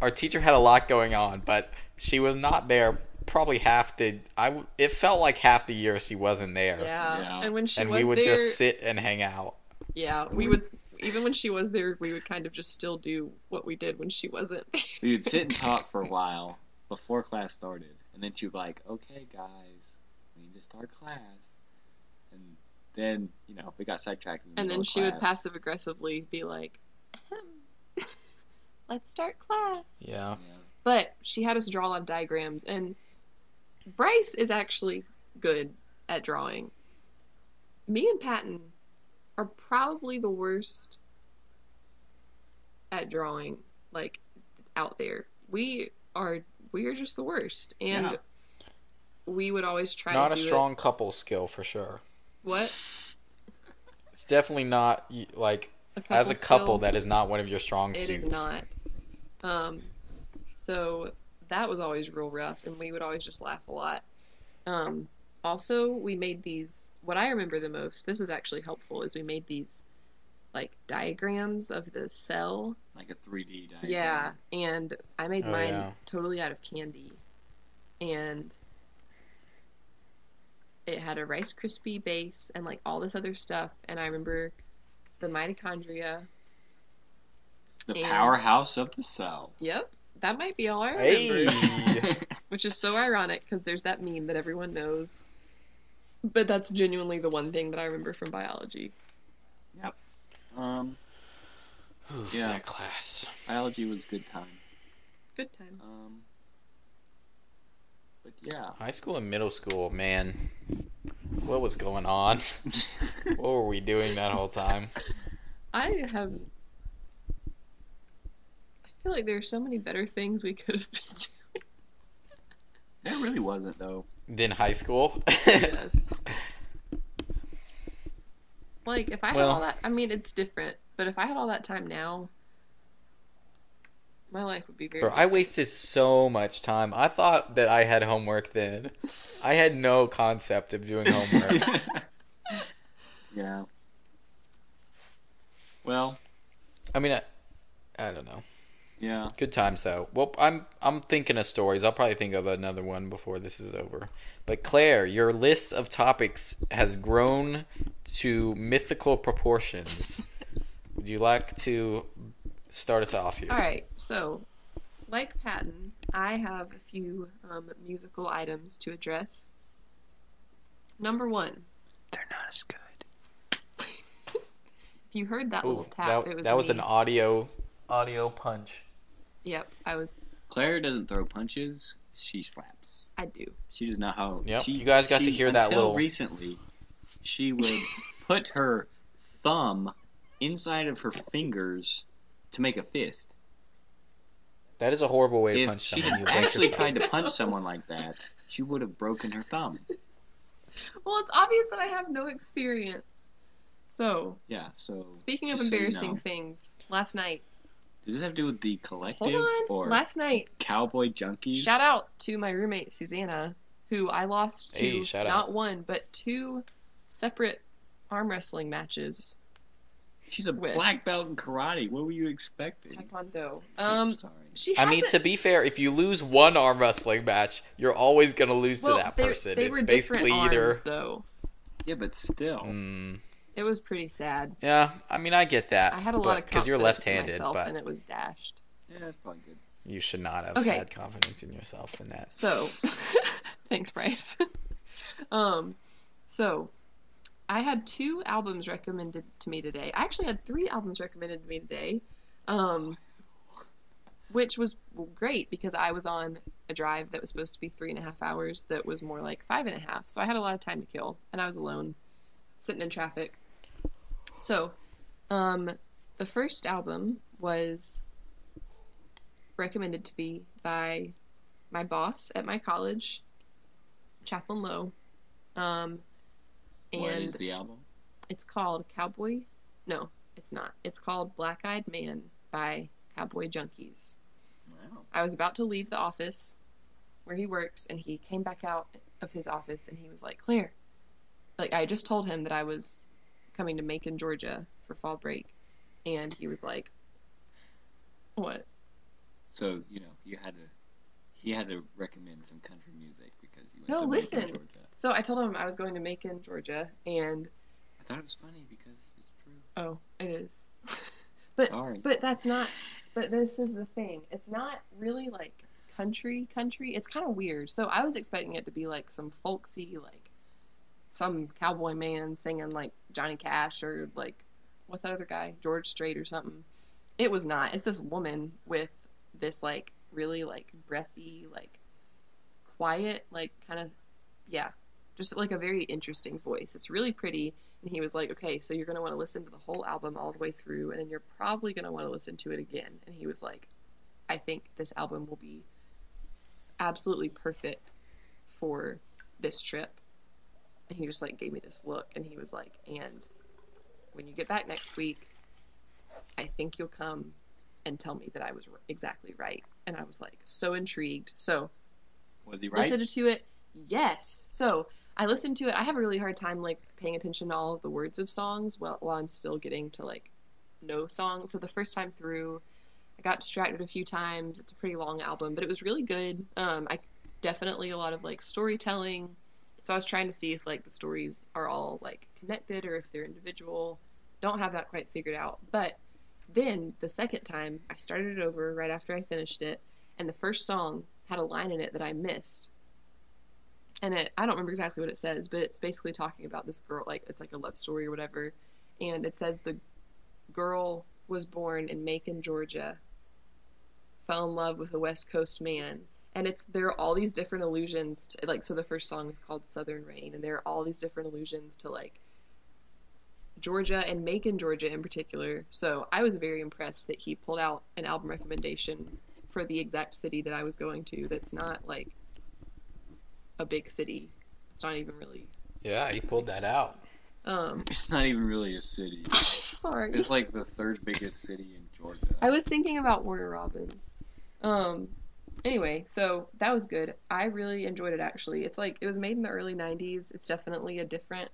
our teacher had a lot going on, but she was not there probably half the. I It felt like half the year she wasn't there, yeah. Yeah. and when she and was we would there, just sit and hang out. yeah, we would even when she was there, we would kind of just still do what we did when she wasn't. we would sit and talk for a while before class started, and then she would be like, "Okay, guys, we need to start class." And then you know we got sidetracked. In the and then of she would passive aggressively be like, "Let's start class." Yeah. Yeah. But she had us draw a lot of diagrams, and Bryce is actually good at drawing. Me and Patton are probably the worst at drawing, like out there. We are we are just the worst, and Yeah. we would always try Not a strong couple skill for sure. What It's definitely not like a as a couple skill? that is not one of your strong It suits. is not. Um, so that was always real rough, and we would always just laugh a lot. Um, also, we made these. What I remember the most, this was actually helpful, is we made these like diagrams of the cell. like a 3D diagram. Yeah, and I made Oh, mine yeah. totally out of candy, and it had a Rice Krispie base and like all this other stuff. And I remember the mitochondria. The And- powerhouse of the cell. Yep, that might be all I remember. Hey. Which is so ironic because there's that meme that everyone knows. But that's genuinely the one thing that I remember from biology. Yep. Um, Oof, Yeah. that class. biology was good time. Good time. Um, but yeah. High school and middle school, man. What was going on? what were we doing that whole time? I have. I feel like there are so many better things we could have been doing. It really wasn't though. Then high school. yes. Like, if I had Well- all that. I mean, it's different. But if I had all that time now, my life would be very. Bro, I wasted so much time. I thought that I had homework then. I had no concept of doing homework. yeah. Well, I mean, I, I don't know. Yeah. Good times though. Well, I'm I'm thinking of stories. I'll probably think of another one before this is over. But Claire, your list of topics has grown to mythical proportions. Would you like to start us off here? All right, so like Patton, I have a few um, musical items to address. Number one, They're not as good. if you heard that Ooh, little tap, that, it was that was me. an audio audio punch. Yep, I was. Claire doesn't throw punches. She slaps. I do. She does not how. Yep, She, you guys got to hear that until little- Recently, she would put her thumb inside of her fingers to make a fist. That is a horrible way to If punch she someone. had You actually tried to punch someone like that, she would have broken her thumb. Well, it's obvious that I have no experience. So, Yeah. So speaking of just so you embarrassing know. things, last night. Does this have to do with the collective Hold on. or Last night, cowboy junkies? shout out to my roommate Susanna, who I lost to Hey, shout not out. one but two separate arm wrestling matches. She's a with. black belt in karate. What were you expecting? Taekwondo. Um, sorry. she. I mean, hasn't- to be fair, if you lose one arm wrestling match, you're always gonna lose well, to that they- person. They, it's were different basically either. arms, though. Yeah, but still. Mm, It was pretty sad. yeah, I mean, I get that. I had a lot of because you're confidence in left-handed, myself, but and it was dashed. Yeah, that's probably good. You should not have Okay. had confidence in yourself in that. So, thanks, Bryce. um, so I had two albums recommended to me today. I actually had three albums recommended to me today, um, which was great because I was on a drive that was supposed to be three and a half hours that was more like five and a half. So I had a lot of time to kill, and I was alone, sitting in traffic. So, um, the first album was recommended to me by my boss at my college, Chaplain Lowe. Um, and What is the album? it's called Cowboy. No, it's not. It's called Black Eyed Man by Cowboy Junkies. Wow. I was about to leave the office where he works, and he came back out of his office and he was like, Claire, like, I just told him that I was coming to Macon, Georgia for fall break. And he was like, What? So you know you had to. He had to recommend some country music because you went No, to Macon, listen. Georgia. So I told him I was going to Macon, Georgia, and I thought it was funny because it's true. oh, it is. but Sorry. But that's not. But this is the thing. It's not really like country country. It's kind of weird. So I was expecting it to be like some folksy, like some cowboy man singing like Johnny Cash or like what's that other guy, George Strait or something. It was not. It's this woman with this like really like breathy, like quiet, like kind of yeah, just like a very interesting voice. It's really pretty. And he was like, okay, so you're going to want to listen to the whole album all the way through, and then you're probably going to want to listen to it again. And he was like, I think this album will be absolutely perfect for this trip. And he just like gave me this look, and he was like, and when you get back next week, I think you'll come and tell me that I was exactly right. And I was like, so intrigued. So Was he right? listened to it. Yes. So i listened to it. I have a really hard time like paying attention to all of the words of songs while, while i'm still getting to like know songs. So the first time through i got distracted a few times. It's a pretty long album but it was really good. Um i definitely a lot of like storytelling so i was trying to see if like the stories are all like connected or if they're individual don't have that quite figured out but then the second time i started it over right after i finished it and the first song had a line in it that I missed. And it I don't remember exactly what it says, but it's basically talking about this girl like it's like a love story or whatever. And it says the girl was born in Macon, Georgia, fell in love with a West Coast man. And it's there are all these different allusions to like so the first song is called Southern Rain and there are all these different allusions to like Georgia and Macon, Georgia in particular. So I was very impressed that he pulled out an album recommendation for the exact city that I was going to. That's not like a big city. It's not even really. Yeah, he pulled that out. Um, It's not even really a city. sorry. It's like the third biggest city in Georgia. I was thinking about Warner Robins. Um, anyway, so that was good. I really enjoyed it actually. It's like it was made in the early '90s. It's definitely a different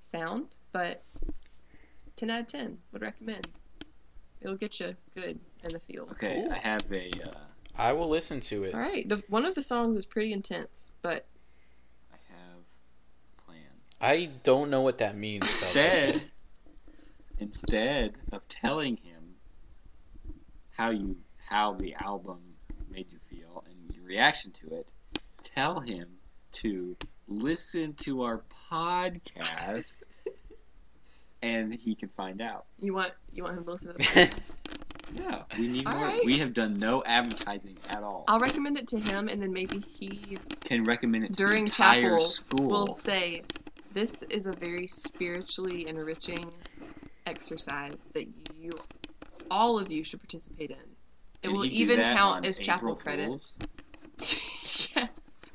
sound, but 10 out of 10 would recommend. It'll get you good in the feels. Okay, I have a. Uh, I will listen to it. All right. The one of the songs is pretty intense, but I have a plan. I don't know what that means. Instead, instead of telling him how you how the album made you feel and your reaction to it, tell him to listen to our podcast, and he can find out. you want you want him to listen to the podcast. Yeah, we need All more. right. We have done no advertising at all. I'll recommend it to him, and then maybe he Can recommend it to during the entire chapel school. will say, "This is a very spiritually enriching exercise that you, all of you, should participate in. It Can will he do even that count on as chapel April credits." Fools? yes,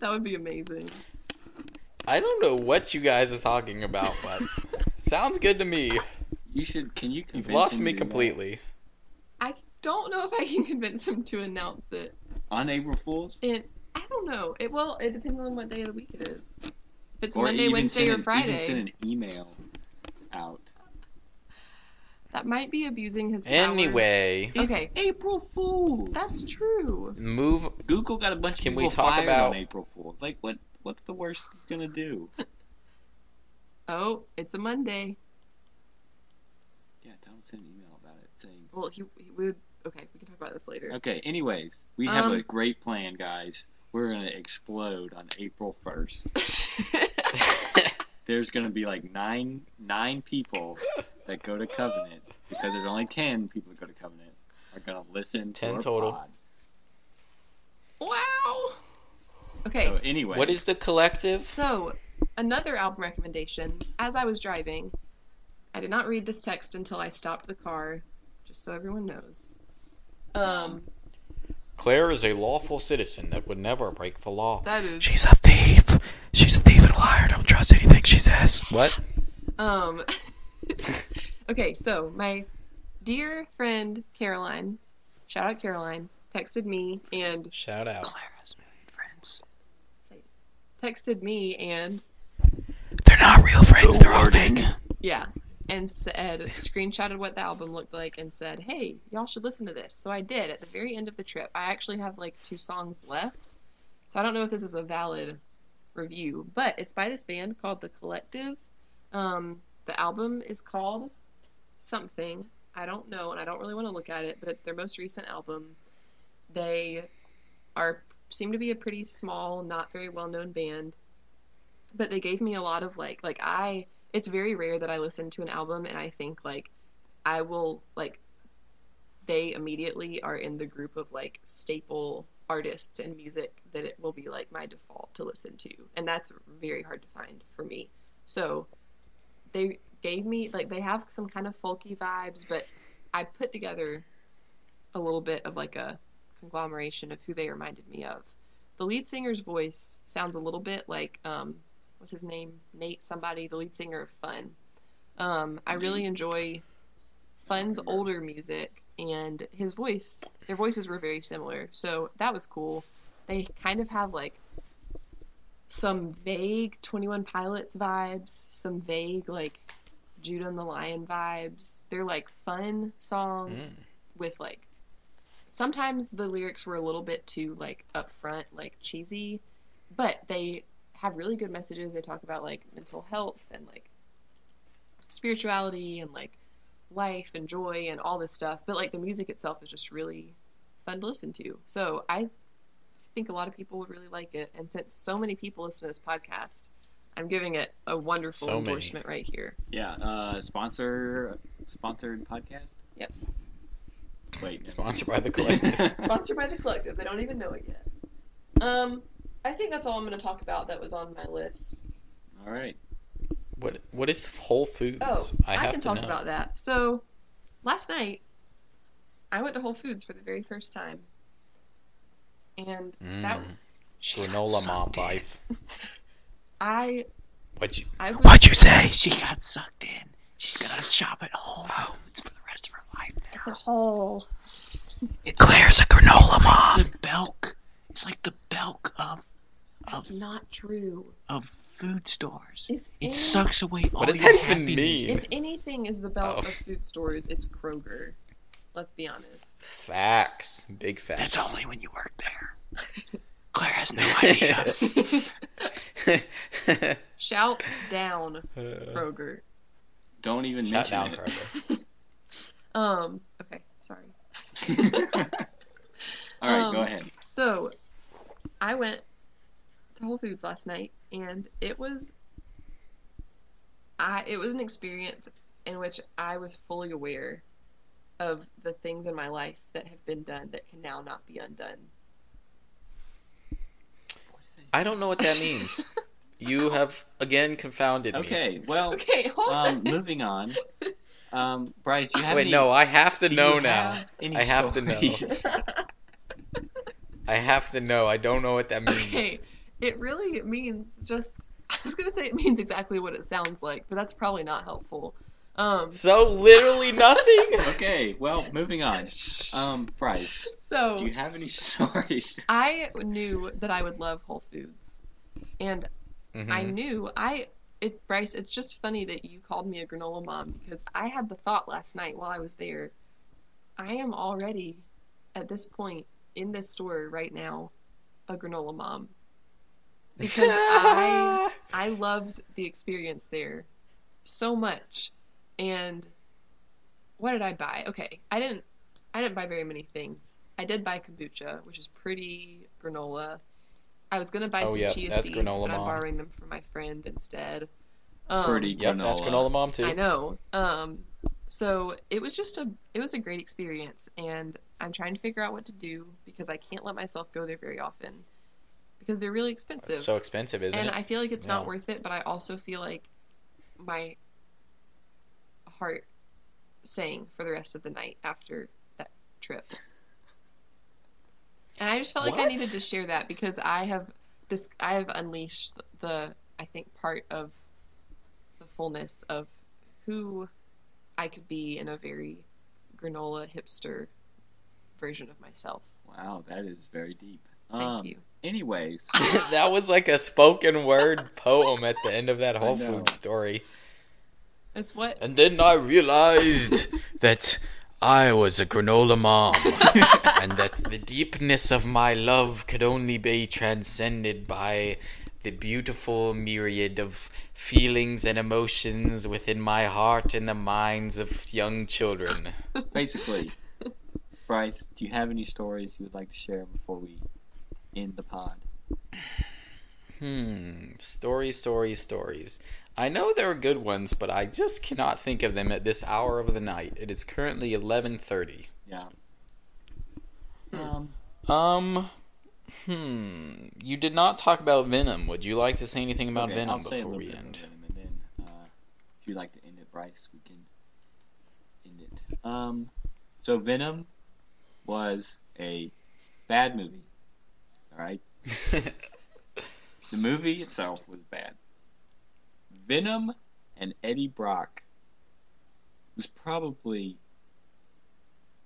that would be amazing. I don't know what you guys are talking about, but sounds good to me. You should. Can you? You've lost him me to that? completely. I don't know if I can convince him to announce it. on April Fools. And I don't know. It well, it depends on what day of the week it is. If it's Or Monday, Wednesday, send or an- Friday, Even send an email out. That might be abusing his power. Anyway, Okay. It's April Fools. That's true. move. Google got a bunch of Can people we talk fired about- on April Fools. Like, what? What's the worst he's gonna do? Oh, it's a Monday. Yeah, don't send an email about it saying. Well, he, he would. Okay, we can talk about this later. Okay. Anyways, we have a Um, great plan, guys. We're gonna explode on April first. There's gonna be like nine nine people that go to Covenant because there's only ten people that go to Covenant are gonna listen 10 our total. pod. wow. Okay, So anyway, What is the collective? So, another album recommendation. As I was driving, I did not read this text until I stopped the car, just so everyone knows. Um, Claire is a lawful citizen that would never break the law. that is. She's a thief. She's a thief and a liar. Don't trust anything she says. What? Um, okay, so my dear friend Caroline, shout out Caroline, texted me and Shout out. Claire has friends. texted me and They're not real friends. They're all fake. yeah, and said screenshotted what the album looked like and said, "Hey, y'all should listen to this." So I did. At the very end of the trip, I actually have like two songs left, so I don't know if this is a valid review, but it's by this band called The Collective. Um, the album is called something I don't know, and I don't really want to look at it, but it's their most recent album. They are seem to be a pretty small, not very well known band, but they gave me a lot of like like I it's very rare that I listen to an album and I think like I will like they immediately are in the group of like staple artists and music that it will be like my default to listen to and that's very hard to find for me so they gave me like they have some kind of folky vibes but I put together a little bit of like a conglomeration of who they reminded me of. The lead singer's voice sounds a little bit like um what's his name? Nate somebody the lead singer of Fun. Um I really enjoy Fun's older music and his voice their voices were very similar so that was cool. They kind of have like some vague 21 pilots vibes some vague like judah and the lion vibes. They're like fun songs Mm. with like sometimes the lyrics were a little bit too like upfront like cheesy but they have really good messages. They talk about like mental health and like spirituality and like life and joy and all this stuff but like the music itself is just really fun to listen to. So i think a lot of people would really like it and since so many people listen to this podcast i'm giving it a wonderful So many. endorsement right here Yeah, uh, sponsor sponsored podcast. Yep. Wait, Sponsored by the collective. sponsored by the collective they don't even know it yet um i think that's all i'm going to talk about that was on my list All right. what? What is Whole Foods? Oh, I, have can to talk know. about that. So, last night, I went to Whole Foods for the very first time, and that Mm. She got Granola mom in. life. I What'd you? I was, What'd you say? She got sucked in. She's gonna shop at Whole Foods for the rest of her life now. a whole It's Claire's a granola mom. the bulk. It's like the bulk of that's not true. of food stores. If It any- sucks away all What does your that even happiness. mean? If anything is the belt Oh. of food stores, it's Kroger. Let's be honest. Facts. Big facts. That's only when you work there. Claire has no idea. Shout down Kroger. Don't even Shut mention down, it. Kroger. Um. Okay. Sorry. All right, go Um, ahead. So, I went to Whole Foods last night, and it was, I it was an experience in which I was fully aware of the things in my life that have been done that can now not be undone. I don't know what that means. You have again confounded me. Okay, well, Okay, hold um, on. moving on. Um, Bryce, do you have Wait, any, no, I have to know now. have I have to know. I have to know. I don't know what that means. Okay, it really means just. I was gonna say it means exactly what it sounds like, but that's probably not helpful. Um, So literally nothing. okay, well, moving on. Um, Bryce, so do you have any stories? I knew that I would love Whole Foods, and Mhm. I knew I it Bryce. It's just funny that you called me a granola mom because I had the thought last night while I was there. I am already at this point in this store right now a granola mom because I I loved the experience there so much, and what did I buy? Okay, I didn't I didn't buy very many things. I did buy kombucha, which is pretty granola. I was gonna buy Oh, some yep, chia seeds, but I'm mom. borrowing them from my friend instead. Um, Pretty Yep, that's Granola. granola mom too. I know. Um, so it was just a it was a great experience, and I'm trying to figure out what to do because I can't let myself go there very often because they're really expensive, It's so expensive, isn't and it? I feel like it's not worth it. But I also feel like my heart sang for the rest of the night after that trip. And I just felt like I needed to share that because I have dis- I have unleashed the I think part of the fullness of who I could be in a very granola hipster version of myself. Wow, that is very deep. Thank um, you. Anyways, that was like a spoken word poem at the end of that Whole know. Foods story. That's what And then I realized that I was a granola mom, and that the deepness of my love could only be transcended by the beautiful myriad of feelings and emotions within my heart and the minds of young children. basically, Bryce, do you have any stories you would like to share before we end the pod? Hmm. Stories, stories, stories. I know there are good ones, but I just cannot think of them at this hour of the night. It is currently eleven thirty. Yeah. Hmm. Um, Um. Hmm. You did not talk about Venom. Would you like to say anything about okay, Venom I'll say a before little we bit end? about Venom, and then uh, if you'd like to end it, Bryce, we can end it. Um, so Venom was a bad movie. All right. The movie itself was bad. Venom and Eddie Brock was probably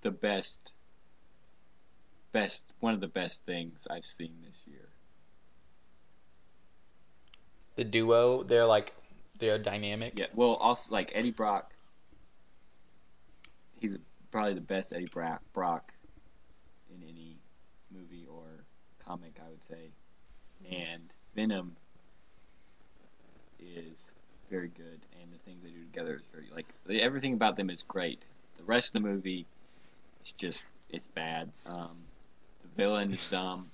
the best, best one of the best things I've seen this year. the duo, they're like, they're dynamic. Yeah, well, also like Eddie Brock, he's probably the best Eddie Brock, Brock in any movie or comic, I would say. And Venom is very good, and the things they do together is very like everything about them is great. The rest of the movie, it's just it's bad. Um, the villain is dumb,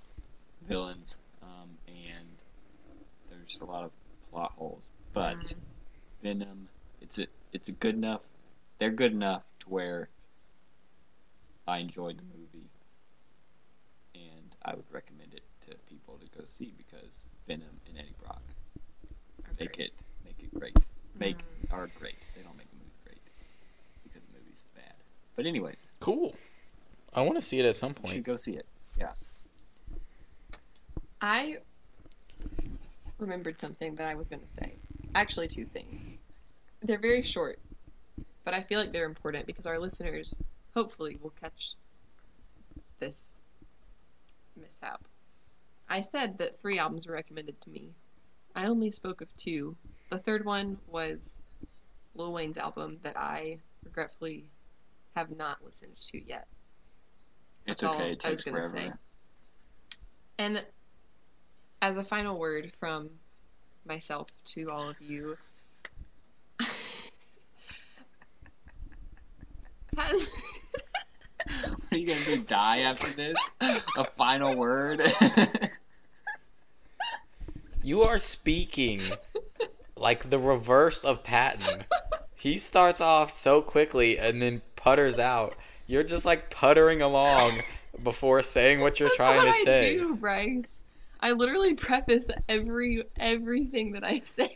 villains, um, and there's a lot of plot holes, but. Mm. Venom. It's a it's a good enough. They're good enough to where I enjoyed the movie, and I would recommend it to people to go see because Venom and Eddie Brock make great. it make it great. Make Mm. are great. They don't make the movie great because the movie's bad. But anyways, Cool. I want to see it at some you point. should go see it. Yeah. I remembered something that I was going to say. Actually, two things. They're very short, but I feel like they're important because our listeners hopefully will catch this mishap. I said that three albums were recommended to me. I only spoke of two. The third one was Lil Wayne's album that I regretfully have not listened to yet. It's That's all okay. It I was gonna forever. say. And as a final word from myself to all of you, What are you gonna do? Die after this? A final word? You are speaking like the reverse of Patton. He starts off so quickly and then putters out. You're just like puttering along before saying what you're that's trying what to say. I say. do, Bryce. I literally preface every everything that I say.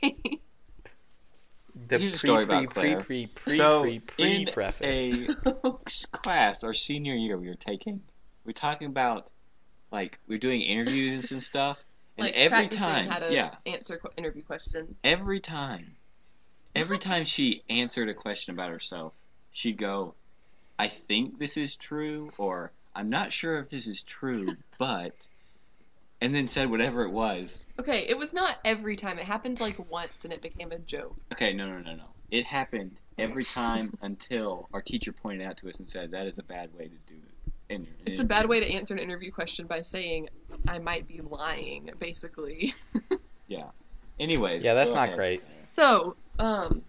The Here's a pre story pre about pre Claire. pre pre so pre pre in preface. a oh, class our senior year we were taking we're talking about like we're doing interviews and stuff and like every time how to yeah answer qu- interview questions. every time every time she answered a question about herself she'd go i think this is true or i'm not sure if this is true but and then said whatever it was Okay, it was not every time. It happened like once, and it became a joke. okay no no no no it happened every time until our teacher pointed out to us and said that is a bad way to do it an It's a bad way to answer an interview question by saying I might be lying, basically. Yeah. Anyways, Yeah, that's not ahead. great. So, um,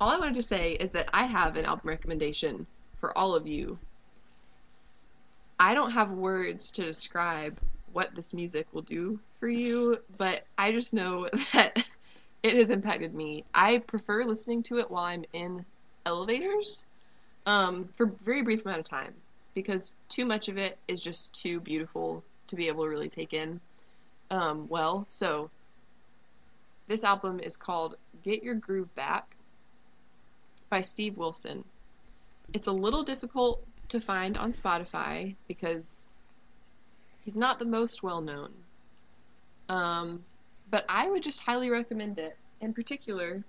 all I wanted to say is that I have an album recommendation for all of you. I don't have words to describe what this music will do for you, but I just know that it has impacted me. I prefer listening to it while I'm in elevators um, for a very brief amount of time because too much of it is just too beautiful to be able to really take in um, well. So this album is called Get Your Groove Back by Steve Wilson. It's a little difficult to find on Spotify because he's not the most well known. Um, but I would just highly recommend it. In particular,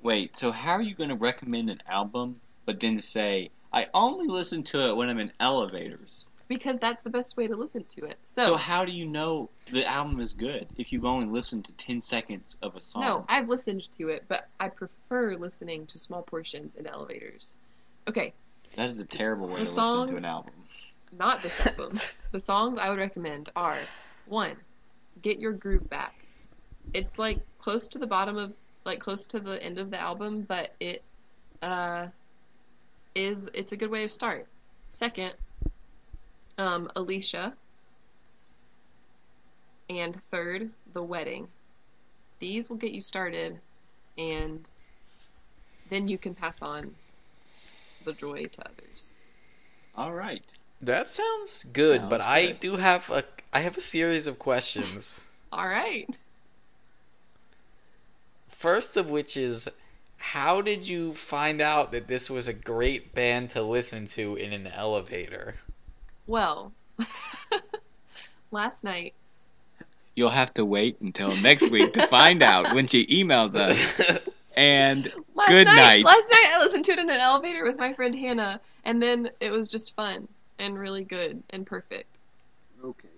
Wait, so how are you going to recommend an album, but then say, I only listen to it when I'm in elevators? Because that's the best way to listen to it. So, So, how do you know the album is good if you've only listened to 10 seconds of a song? no, I've listened to it, but I prefer listening to small portions in elevators. Okay, That is a terrible way The to listen to an album. not this album. the songs I would recommend are one, Get Your Groove Back. It's like close to the bottom of like close to the end of the album, but it uh is it's a good way to start. Second, um, Alicia. And third, The Wedding. These will get you started and then you can pass on the joy to others. All right. That sounds good, but Sounds I do have a I have a series of questions. All right. First of which is how did you find out that this was a great band to listen to in an elevator? Well, last night, You'll have to wait until next week to find out when she emails us. And last Good night, night. last night I listened to it in an elevator with my friend Hannah, and then it was just fun and really good and perfect. okay.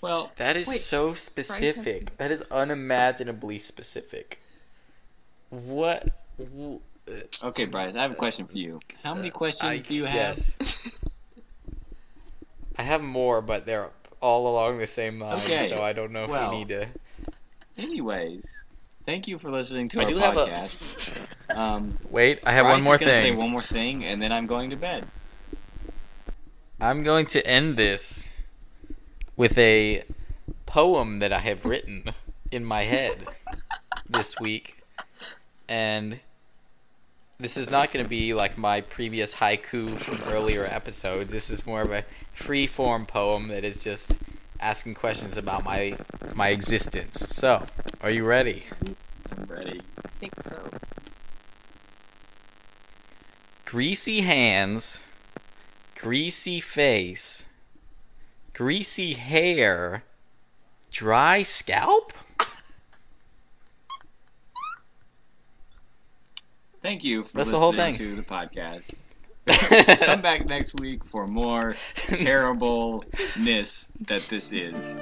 Well, That is Wait, so has- specific. That is unimaginably specific. What? uh, okay, Bryce, I have a question for you. How many questions I, do you have? yes. I have more, but they're all along the same line, Okay, so I don't know if well, we need to. Anyways, thank you for listening to I our do have a- podcast. Um, Wait, I have Bryce one more gonna Say one more thing, and then I'm going to bed. I'm going to end this with a poem that I have written in my head this week. And this is not going to be like my previous haiku from earlier episodes. This is more of a free form poem that is just asking questions about my my existence. So, are you ready? I'm ready. I think so. Greasy hands, greasy face, greasy hair, dry scalp? Thank you for That's the whole listening thing. to the podcast. Come back next week for more terribleness that this is.